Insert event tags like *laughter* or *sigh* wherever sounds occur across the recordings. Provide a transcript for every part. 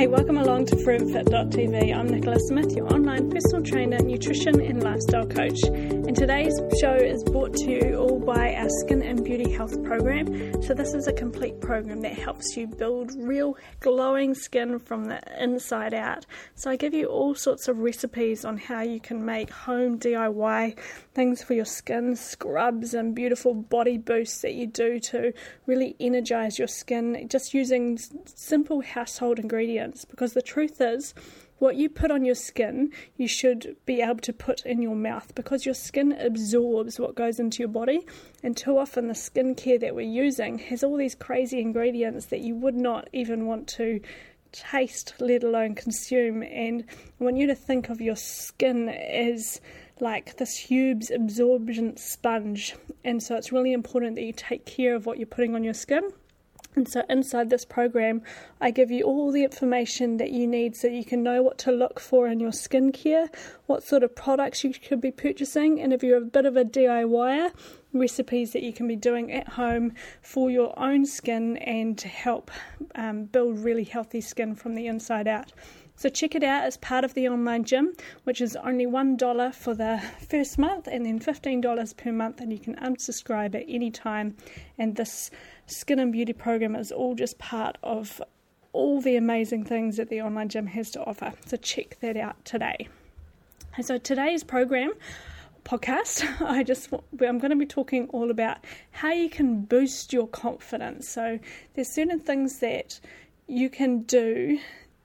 Hey, welcome along to ForeverFit.tv. I'm Nicola Smith, your online personal trainer, nutrition and lifestyle coach. And today's show is brought to you all by our Skin and Beauty Health program. So, this is a complete program that helps you build real glowing skin from the inside out. So, I give you all sorts of recipes on how you can make home DIY things for your skin, scrubs, and beautiful body boosts that you do to really energize your skin just using simple household ingredients because the truth is, what you put on your skin, you should be able to put in your mouth because your skin absorbs what goes into your body. And too often, the skincare that we're using has all these crazy ingredients that you would not even want to taste, let alone consume. And I want you to think of your skin as like this huge absorption sponge. And so, it's really important that you take care of what you're putting on your skin. And so, inside this program, I give you all the information that you need so you can know what to look for in your skincare, what sort of products you could be purchasing, and if you're a bit of a DIYer, recipes that you can be doing at home for your own skin and to help um, build really healthy skin from the inside out. So check it out as part of the online gym, which is only $1 for the first month and then $15 per month, and you can unsubscribe at any time. And this skin and beauty program is all just part of all the amazing things that the online gym has to offer. So check that out today. And so today's program podcast, *laughs* I just I'm going to be talking all about how you can boost your confidence. So there's certain things that you can do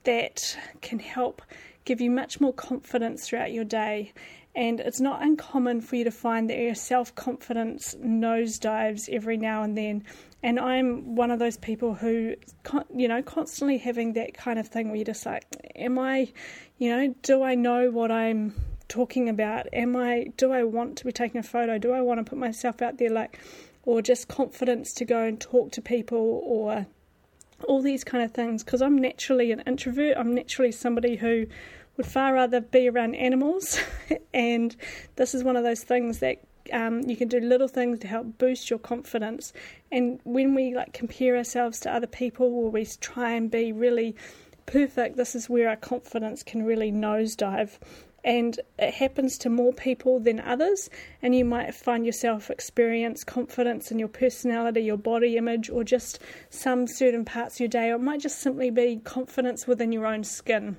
that can help give you much more confidence throughout your day. And it's not uncommon for you to find that your self confidence nosedives every now and then. And I'm one of those people who, you know, constantly having that kind of thing where you're just like, am I, you know, do I know what I'm talking about? Am I, do I want to be taking a photo? Do I want to put myself out there? Like, or just confidence to go and talk to people or all these kind of things because I'm naturally an introvert. I'm naturally somebody who would far rather be around animals, *laughs* and this is one of those things that um, you can do little things to help boost your confidence. And when we like compare ourselves to other people, or we try and be really perfect, this is where our confidence can really nosedive and it happens to more people than others and you might find yourself experience confidence in your personality your body image or just some certain parts of your day. Or it might just simply be confidence within your own skin.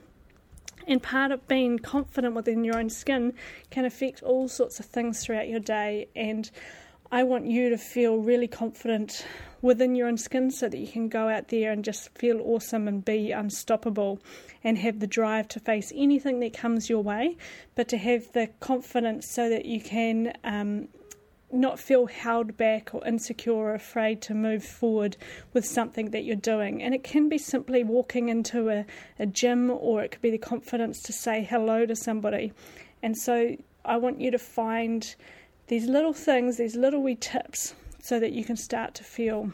And part of being confident within your own skin can affect all sorts of things throughout your day and I want you to feel really confident within your own skin so that you can go out there and just feel awesome and be unstoppable and have the drive to face anything that comes your way, but to have the confidence so that you can um, not feel held back or insecure or afraid to move forward with something that you're doing. And it can be simply walking into a, a gym or it could be the confidence to say hello to somebody. And so I want you to find these little things, these little wee tips, so that you can start to feel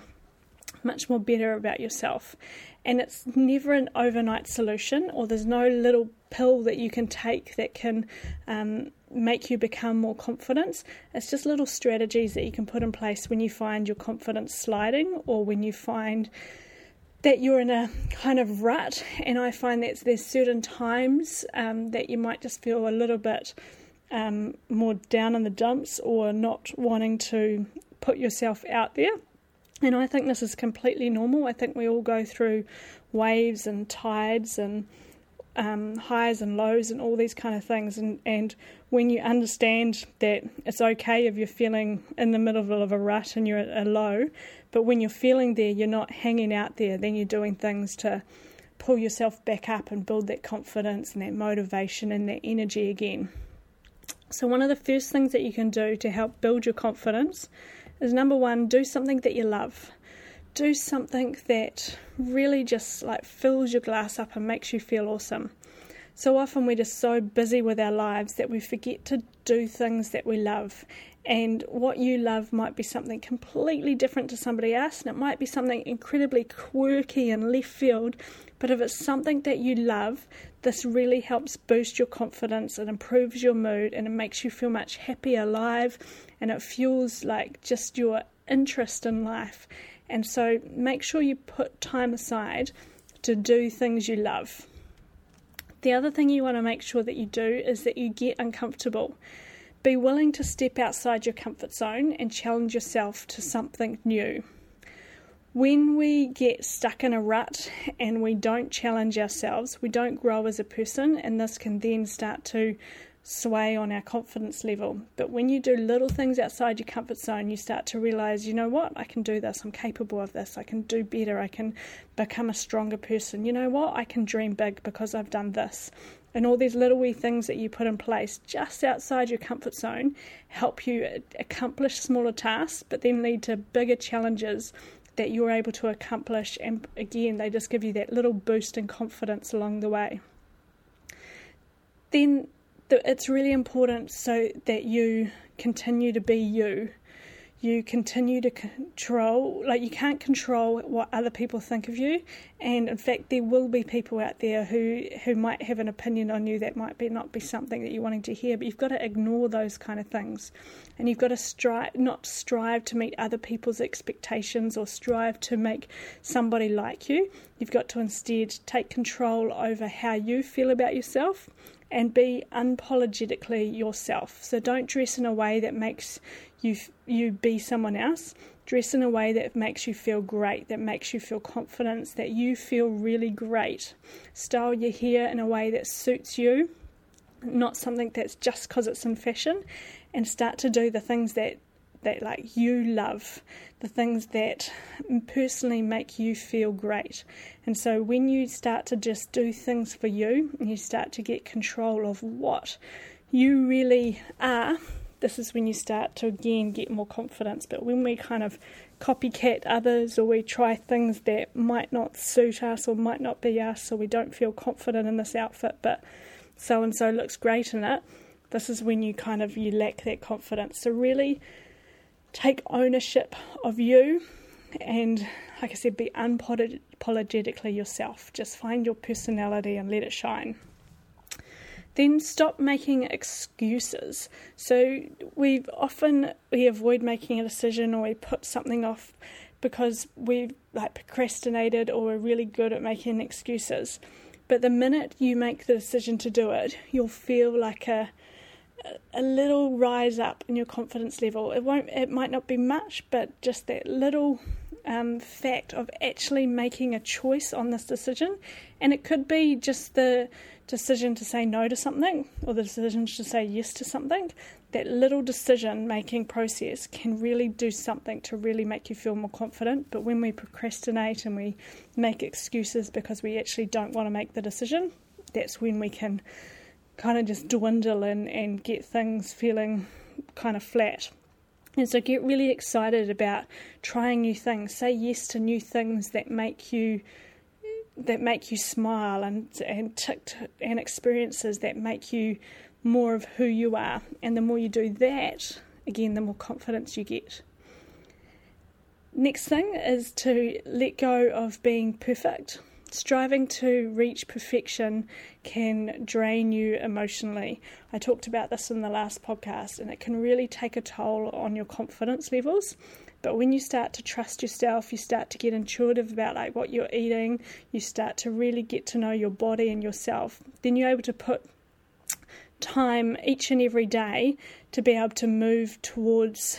much more better about yourself. And it's never an overnight solution, or there's no little pill that you can take that can um, make you become more confident. It's just little strategies that you can put in place when you find your confidence sliding, or when you find that you're in a kind of rut. And I find that there's certain times um, that you might just feel a little bit um, more down in the dumps or not wanting to put yourself out there. And I think this is completely normal. I think we all go through waves and tides and um, highs and lows and all these kind of things. And, and when you understand that it's okay if you're feeling in the middle of a rut and you're at a low, but when you're feeling there, you're not hanging out there, then you're doing things to pull yourself back up and build that confidence and that motivation and that energy again. So, one of the first things that you can do to help build your confidence is number one, do something that you love. Do something that really just like fills your glass up and makes you feel awesome. So often we're just so busy with our lives that we forget to do things that we love. And what you love might be something completely different to somebody else, and it might be something incredibly quirky and left field. But if it's something that you love, this really helps boost your confidence, it improves your mood, and it makes you feel much happier, alive, and it fuels like just your interest in life. And so make sure you put time aside to do things you love. The other thing you want to make sure that you do is that you get uncomfortable. Be willing to step outside your comfort zone and challenge yourself to something new. When we get stuck in a rut and we don't challenge ourselves, we don't grow as a person, and this can then start to sway on our confidence level. But when you do little things outside your comfort zone, you start to realize, you know what, I can do this, I'm capable of this, I can do better, I can become a stronger person. You know what, I can dream big because I've done this. And all these little wee things that you put in place just outside your comfort zone help you accomplish smaller tasks, but then lead to bigger challenges that you're able to accomplish. And again, they just give you that little boost in confidence along the way. Then it's really important so that you continue to be you. You continue to control, like you can't control what other people think of you, and in fact, there will be people out there who who might have an opinion on you that might be not be something that you're wanting to hear. But you've got to ignore those kind of things, and you've got to strive not strive to meet other people's expectations or strive to make somebody like you. You've got to instead take control over how you feel about yourself and be unapologetically yourself. So don't dress in a way that makes you you be someone else. Dress in a way that makes you feel great, that makes you feel confidence, that you feel really great. Style your hair in a way that suits you, not something that's just because it's in fashion, and start to do the things that that like you love, the things that personally make you feel great. And so when you start to just do things for you and you start to get control of what you really are, this is when you start to again get more confidence. But when we kind of copycat others or we try things that might not suit us or might not be us or we don't feel confident in this outfit but so and so looks great in it this is when you kind of you lack that confidence so really take ownership of you and like I said, be unapologetically yourself. Just find your personality and let it shine. Then stop making excuses. So we often we avoid making a decision or we put something off because we've like procrastinated or we're really good at making excuses. But the minute you make the decision to do it, you'll feel like a a little rise up in your confidence level. It won't. It might not be much, but just that little um, fact of actually making a choice on this decision, and it could be just the decision to say no to something or the decision to say yes to something. That little decision making process can really do something to really make you feel more confident. But when we procrastinate and we make excuses because we actually don't want to make the decision, that's when we can kind of just dwindle and, and get things feeling kind of flat. And so get really excited about trying new things. Say yes to new things that make you that make you smile and and tick and experiences that make you more of who you are. And the more you do that, again, the more confidence you get. Next thing is to let go of being perfect striving to reach perfection can drain you emotionally. I talked about this in the last podcast, and it can really take a toll on your confidence levels. But when you start to trust yourself, you start to get intuitive about like what you're eating, you start to really get to know your body and yourself, then you're able to put time each and every day to be able to move towards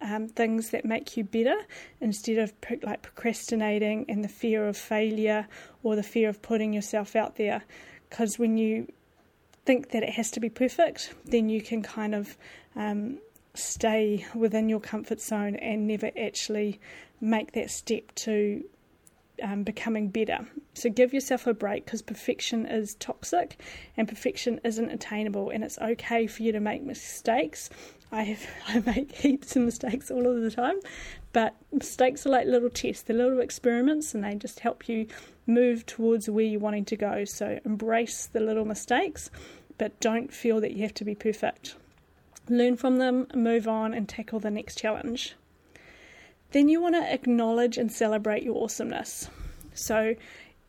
um, things that make you better instead of like procrastinating and the fear of failure or the fear of putting yourself out there. Because when you think that it has to be perfect, then you can kind of um, stay within your comfort zone and never actually make that step to um, becoming better. So give yourself a break because perfection is toxic and perfection isn't attainable, and it's okay for you to make mistakes. I have *laughs* I make heaps of mistakes all of the time, but mistakes are like little tests, they're little experiments, and they just help you move towards where you're wanting to go. So embrace the little mistakes, but don't feel that you have to be perfect. Learn from them, move on, and tackle the next challenge. Then you want to acknowledge and celebrate your awesomeness. So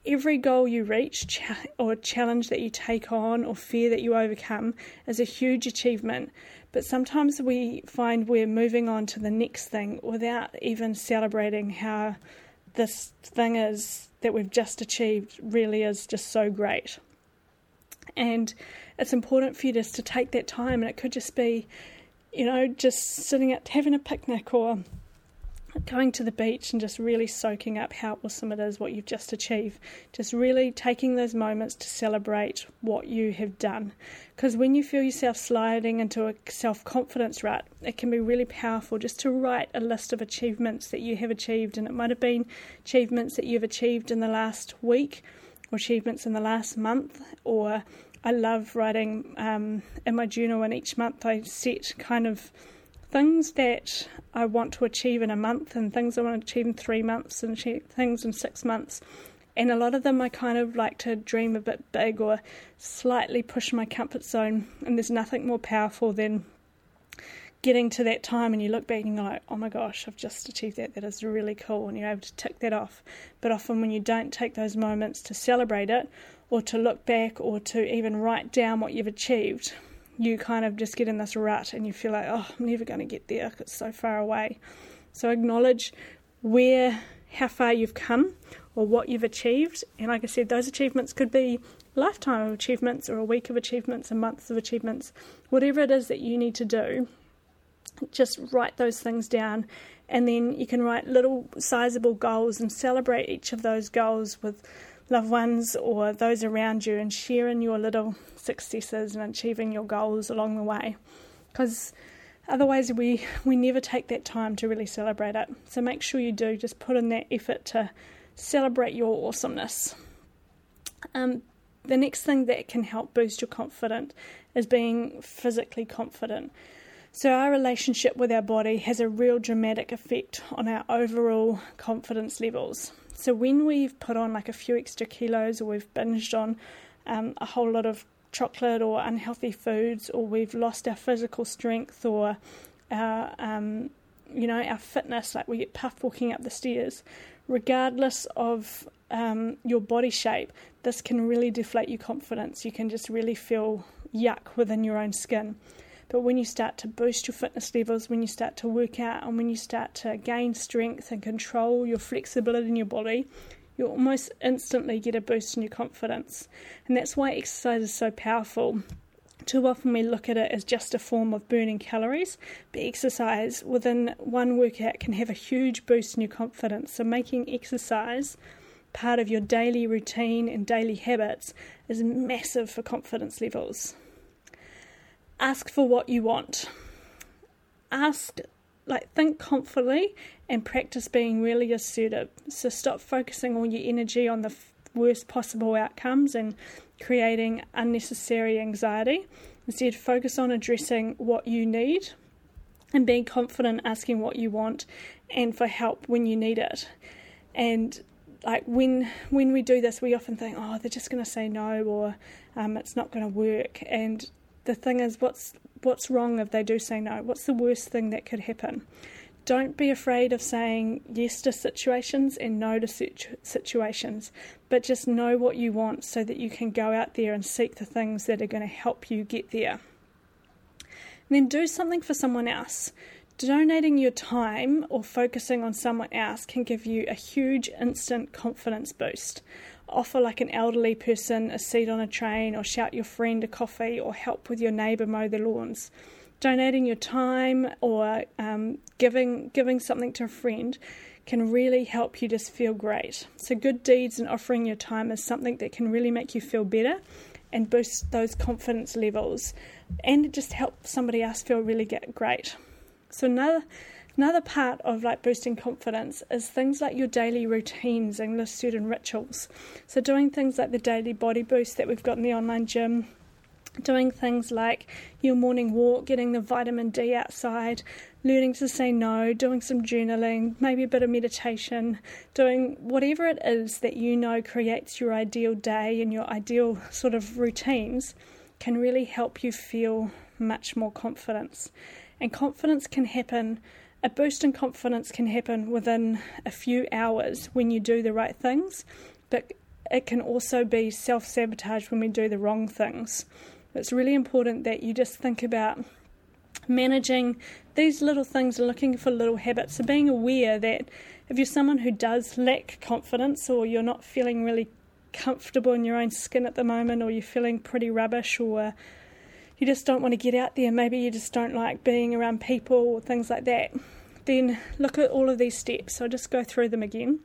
every goal you reach or challenge that you take on or fear that you overcome is a huge achievement but sometimes we find we're moving on to the next thing without even celebrating how this thing is that we've just achieved really is just so great. And it's important for you just to take that time, and it could just be, you know, just sitting at having a picnic or going to the beach and just really soaking up how awesome it is what you've just achieved. Just really taking those moments to celebrate what you have done. Because when you feel yourself sliding into a self confidence rut, it can be really powerful just to write a list of achievements that you have achieved. And it might have been achievements that you've achieved in the last week, or achievements in the last month, or I love writing um, in my journal, and each month I set kind of things that I want to achieve in a month and things I want to achieve in three months and things in six months. And a lot of them I kind of like to dream a bit big or slightly push my comfort zone. And there's nothing more powerful than getting to that time and you look back and you're like, oh my gosh, I've just achieved that. That is really cool. And you're able to tick that off. But often when you don't take those moments to celebrate it or to look back or to even write down what you've achieved, you kind of just get in this rut and you feel like, oh, I'm never going to get there. It's so far away. So acknowledge where, how far you've come or what you've achieved. And like I said, those achievements could be lifetime of achievements or a week of achievements, a month of achievements, whatever it is that you need to do. Just write those things down, and then you can write little sizable goals and celebrate each of those goals with loved ones or those around you and sharing your little successes and achieving your goals along the way. Because otherwise, we, we never take that time to really celebrate it. So make sure you do, just put in that effort to celebrate your awesomeness. Um, the next thing that can help boost your confidence is being physically confident. So, our relationship with our body has a real dramatic effect on our overall confidence levels. So when we've put on like a few extra kilos or we've binged on um, a whole lot of chocolate or unhealthy foods or we've lost our physical strength or our um, you know our fitness like we get puffed walking up the stairs regardless of um, your body shape this can really deflate your confidence. You can just really feel yuck within your own skin but when you start to boost your fitness levels, when you start to work out, and when you start to gain strength and control your flexibility in your body, you almost instantly get a boost in your confidence. And that's why exercise is so powerful. Too often we look at it as just a form of burning calories, but exercise within one workout can have a huge boost in your confidence. So, making exercise part of your daily routine and daily habits is massive for confidence levels ask for what you want. Ask, like, think confidently and practice being really assertive. So stop focusing all your energy on the worst possible outcomes and creating unnecessary anxiety. Instead, focus on addressing what you need and being confident asking what you want and for help when you need it. And like when when we do this, we often think, oh, they're just going to say no or um, it's not going to work. And the thing is, what's what's wrong if they do say no? What's the worst thing that could happen? Don't be afraid of saying yes to situations and no to situations, but just know what you want so that you can go out there and seek the things that are going to help you get there. And then do something for someone else. Donating your time or focusing on someone else can give you a huge instant confidence boost offer like an elderly person a seat on a train or shout your friend a coffee or help with your neighbour mow the lawns. Donating your time or um, giving giving something to a friend can really help you just feel great. So good deeds and offering your time is something that can really make you feel better and boost those confidence levels and just help somebody else feel really get great. So another Another part of like boosting confidence is things like your daily routines and the certain rituals. So doing things like the daily body boost that we've got in the online gym, doing things like your morning walk, getting the vitamin D outside, learning to say no, doing some journaling, maybe a bit of meditation, doing whatever it is that you know creates your ideal day and your ideal sort of routines can really help you feel much more confidence. And confidence can happen a boost in confidence can happen within a few hours when you do the right things, but it can also be self sabotage when we do the wrong things. It's really important that you just think about managing these little things and looking for little habits. So, being aware that if you're someone who does lack confidence or you're not feeling really comfortable in your own skin at the moment, or you're feeling pretty rubbish, or you just don't want to get out there, maybe you just don't like being around people or things like that, then look at all of these steps. So I'll just go through them again.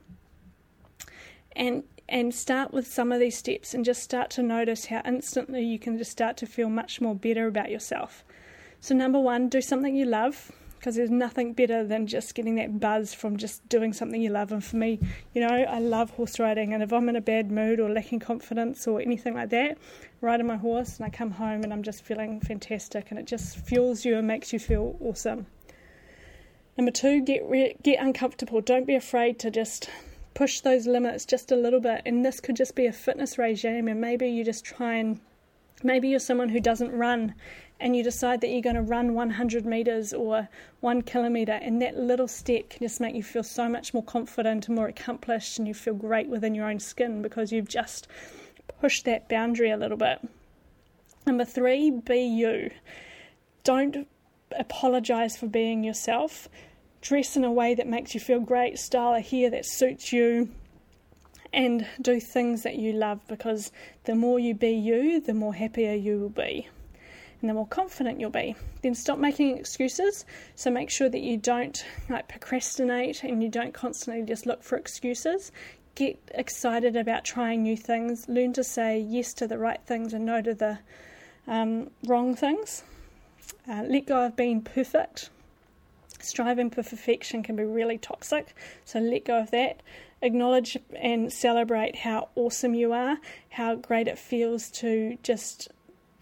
And and start with some of these steps and just start to notice how instantly you can just start to feel much more better about yourself. So number 1, do something you love because there's nothing better than just getting that buzz from just doing something you love. And for me, you know, I love horse riding, and if I'm in a bad mood or lacking confidence or anything like that, riding my horse and I come home and I'm just feeling fantastic, and it just fuels you and makes you feel awesome. Number two, get re- get uncomfortable. Don't be afraid to just push those limits just a little bit. And this could just be a fitness regime, and maybe you just try and maybe you're someone who doesn't run and you decide that you're going to run 100 meters or one kilometer, and that little step can just make you feel so much more confident and more accomplished, and you feel great within your own skin because you've just pushed that boundary a little bit. Number three, be you. Don't apologize for being yourself. Dress in a way that makes you feel great, style a hair that suits you, and do things that you love because the more you be you, the more happier you will be and the more confident you'll be. Then stop making excuses. So make sure that you don't like procrastinate and you don't constantly just look for excuses. Get excited about trying new things. Learn to say yes to the right things and no to the um, wrong things. Uh, let go of being perfect. Striving for perfection can be really toxic, so let go of that. Acknowledge and celebrate how awesome you are, how great it feels to just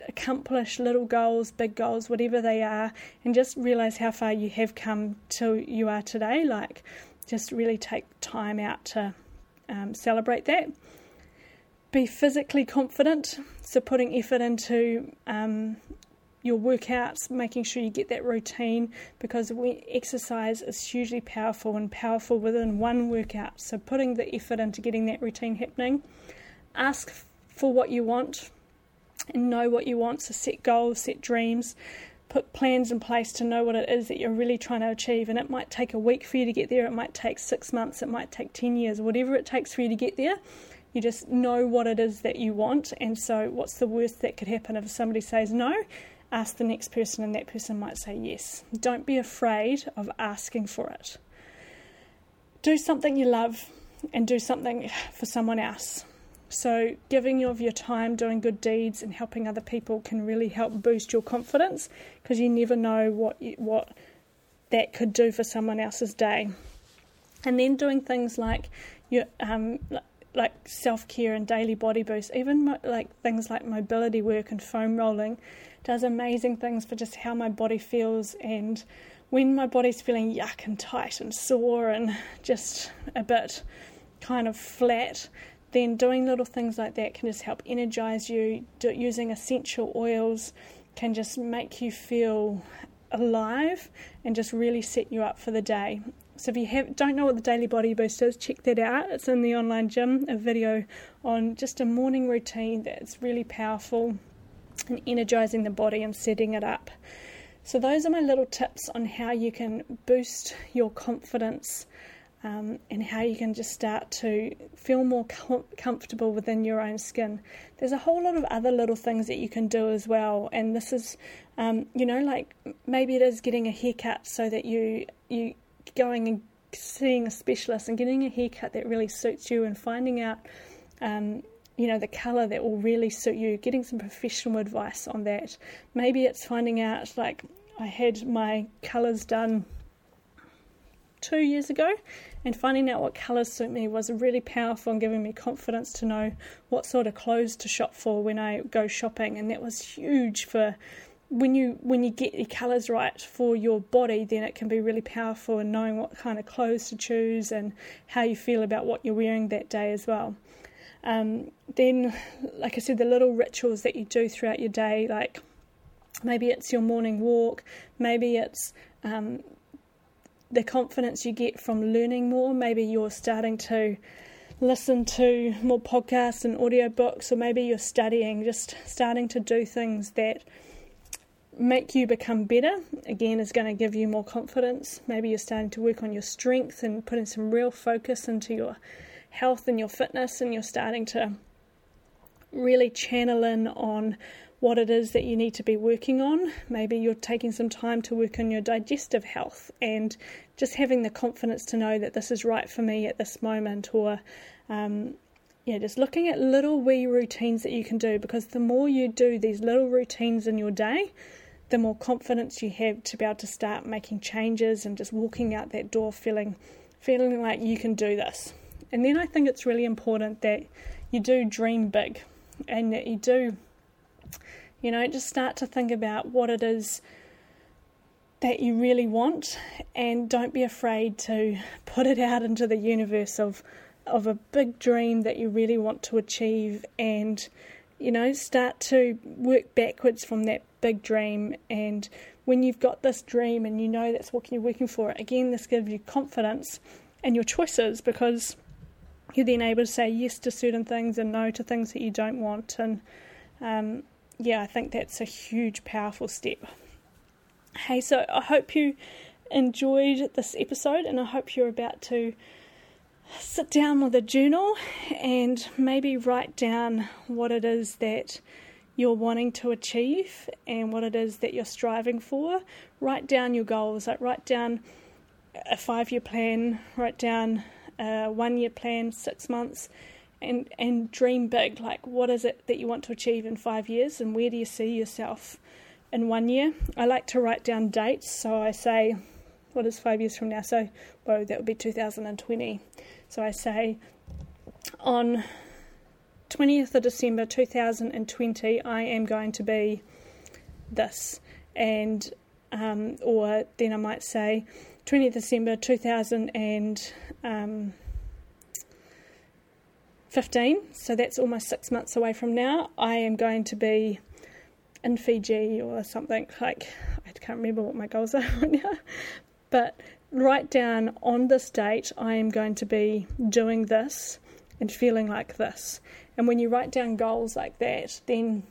accomplish little goals, big goals, whatever they are, and just realize how far you have come to you are today. Like, just really take time out to um, celebrate that. Be physically confident, so putting effort into um, your workouts, making sure you get that routine because we, exercise is hugely powerful and powerful within one workout. So, putting the effort into getting that routine happening. Ask for what you want and know what you want. So set goals, set dreams, put plans in place to know what it is that you're really trying to achieve. And it might take a week for you to get there, it might take six months, it might take 10 years, whatever it takes for you to get there. You just know what it is that you want. And so, what's the worst that could happen if somebody says no? Ask the next person, and that person might say yes. Don't be afraid of asking for it. Do something you love and do something for someone else. So, giving of your time doing good deeds and helping other people can really help boost your confidence because you never know what you, what that could do for someone else's day. And then doing things like your um, like self care and daily body boost, even mo- like things like mobility work and foam rolling, does amazing things for just how my body feels and when my body's feeling yuck and tight and sore and just a bit kind of flat then doing little things like that can just help energize you. Do, using essential oils can just make you feel alive and just really set you up for the day. So if you have, don't know what the Daily Body Boost is, check that out. It's in the online gym, a video on just a morning routine that's really powerful and energizing the body and setting it up. So those are my little tips on how you can boost your confidence um, and how you can just start to feel more com- comfortable within your own skin. There's a whole lot of other little things that you can do as well, and this is, um, you know, like maybe it is getting a haircut so that you you going and seeing a specialist and getting a haircut that really suits you and finding out. Um, you know the color that will really suit you getting some professional advice on that maybe it's finding out like i had my colors done two years ago, and finding out what colours suit me was really powerful and giving me confidence to know what sort of clothes to shop for when I go shopping, and that was huge for when you when you get your colours right for your body, then it can be really powerful in knowing what kind of clothes to choose and how you feel about what you're wearing that day as well. Um, then, like I said, the little rituals that you do throughout your day, like maybe it's your morning walk, maybe it's um, the confidence you get from learning more. Maybe you're starting to listen to more podcasts and audiobooks, or maybe you're studying, just starting to do things that make you become better. Again, is going to give you more confidence. Maybe you're starting to work on your strength and putting some real focus into your health and your fitness, and you're starting to really channel in on what it is that you need to be working on. Maybe you're taking some time to work on your digestive health and just having the confidence to know that this is right for me at this moment, or um, yeah, just looking at little wee routines that you can do because the more you do these little routines in your day, the more confidence you have to be able to start making changes and just walking out that door feeling feeling like you can do this. And then I think it's really important that you do dream big and that you do you know, just start to think about what it is that you really want and don't be afraid to *laughs* put it out into the universe of of a big dream that you really want to achieve and you know start to work backwards from that big dream. And when you've got this dream and you know that's what you're working for again this gives you confidence in your choices because you're then able to say yes to certain things and no to things that you don't want. And um, yeah, I think that's a huge, powerful step. Hey, so I hope you enjoyed this episode, and I hope you're about to sit down with a journal and maybe write down what it is that you're wanting to achieve and what it is that you're striving for. Write down your goals, like write down a five year plan, write down a one year plan, six months, and and dream big. Like, what is it that you want to achieve in five years, and where do you see yourself in one year? I like to write down dates, so I say, what is five years from now? So, whoa, that would be 2020. So I say, on 20th of December 2020, I am going to be this, and um, or then I might say 20th December 2000 and um, 15, so that's almost six months away from now, I am going to be in Fiji or something. Like, I can't remember what my goals *laughs* are right now, but write down on this date, I am going to be doing this and feeling like this. And when you write down goals like that, then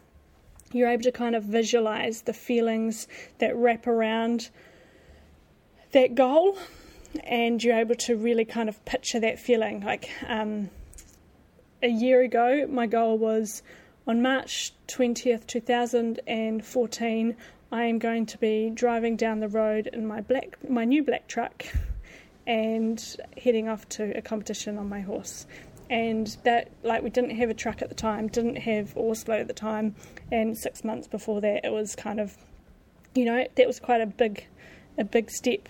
you're able to kind of visualize the feelings that wrap around that goal and you're able to really kind of picture that feeling like um, a year ago, my goal was on March 20th, 2014, I am going to be driving down the road in my black, my new black truck, and heading off to a competition on my horse. And that, like, we didn't have a truck at the time, didn't have horse float at the time, and six months before that, it was kind of, you know, that was quite a big, a big step,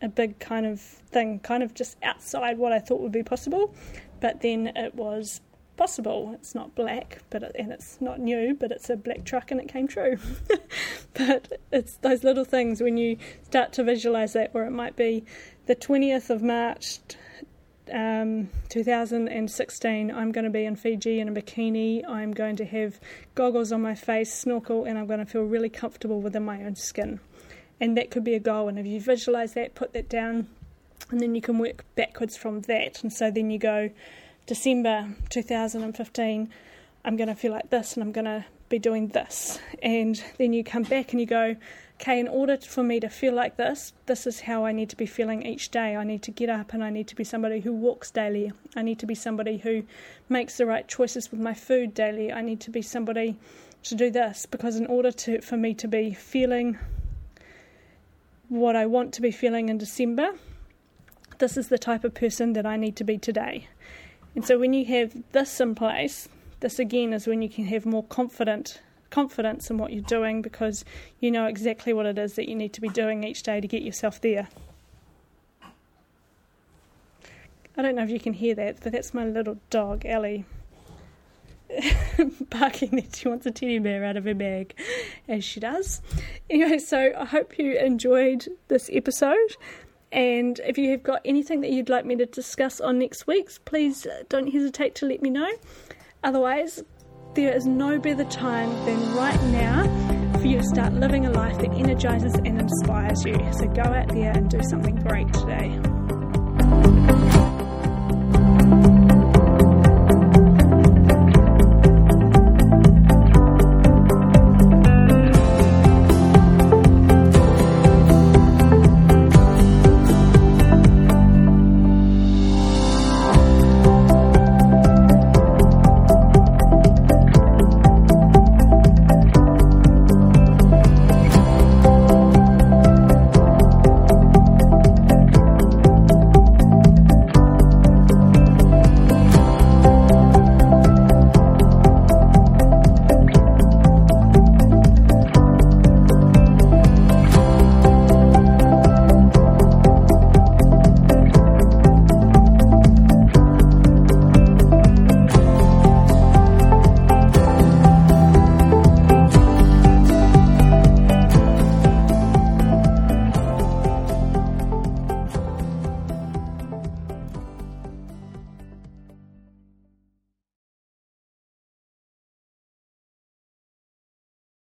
a big kind of thing, kind of just outside what I thought would be possible but then it was possible. It's not black, but it, and it's not new, but it's a black truck, and it came true. *laughs* but it's those little things when you start to visualize that, where it might be the twentieth of March. Um, 2016, I'm going to be in Fiji in a bikini. I'm going to have goggles on my face, snorkel, and I'm going to feel really comfortable within my own skin. And that could be a goal. And if you visualize that, put that down and then you can work backwards from that. And so then you go December 2015, I'm going to feel like this and I'm going to be doing this. And then you come back and you go, okay, in order for me to feel like this, this is how I need to be feeling each day. I need to get up and I need to be somebody who walks daily. I need to be somebody who makes the right choices with my food daily. I need to be somebody to do this because in order to for me to be feeling what I want to be feeling in December, this is the type of person that I need to be today. And so when you have this in place, this again is when you can have more confident confidence in what you're doing because you know exactly what it is that you need to be doing each day to get yourself there. I don't know if you can hear that, but that's my little dog, Ellie, *laughs* barking that she wants a teddy bear out of her bag, as she does. Anyway, so I hope you enjoyed this episode. And if you have got anything that you'd like me to discuss on next week's, please uh, don't hesitate to let me know. Otherwise, there is no better time than right now for you to start living a life that energizes and inspires you. So go out there and do something great today.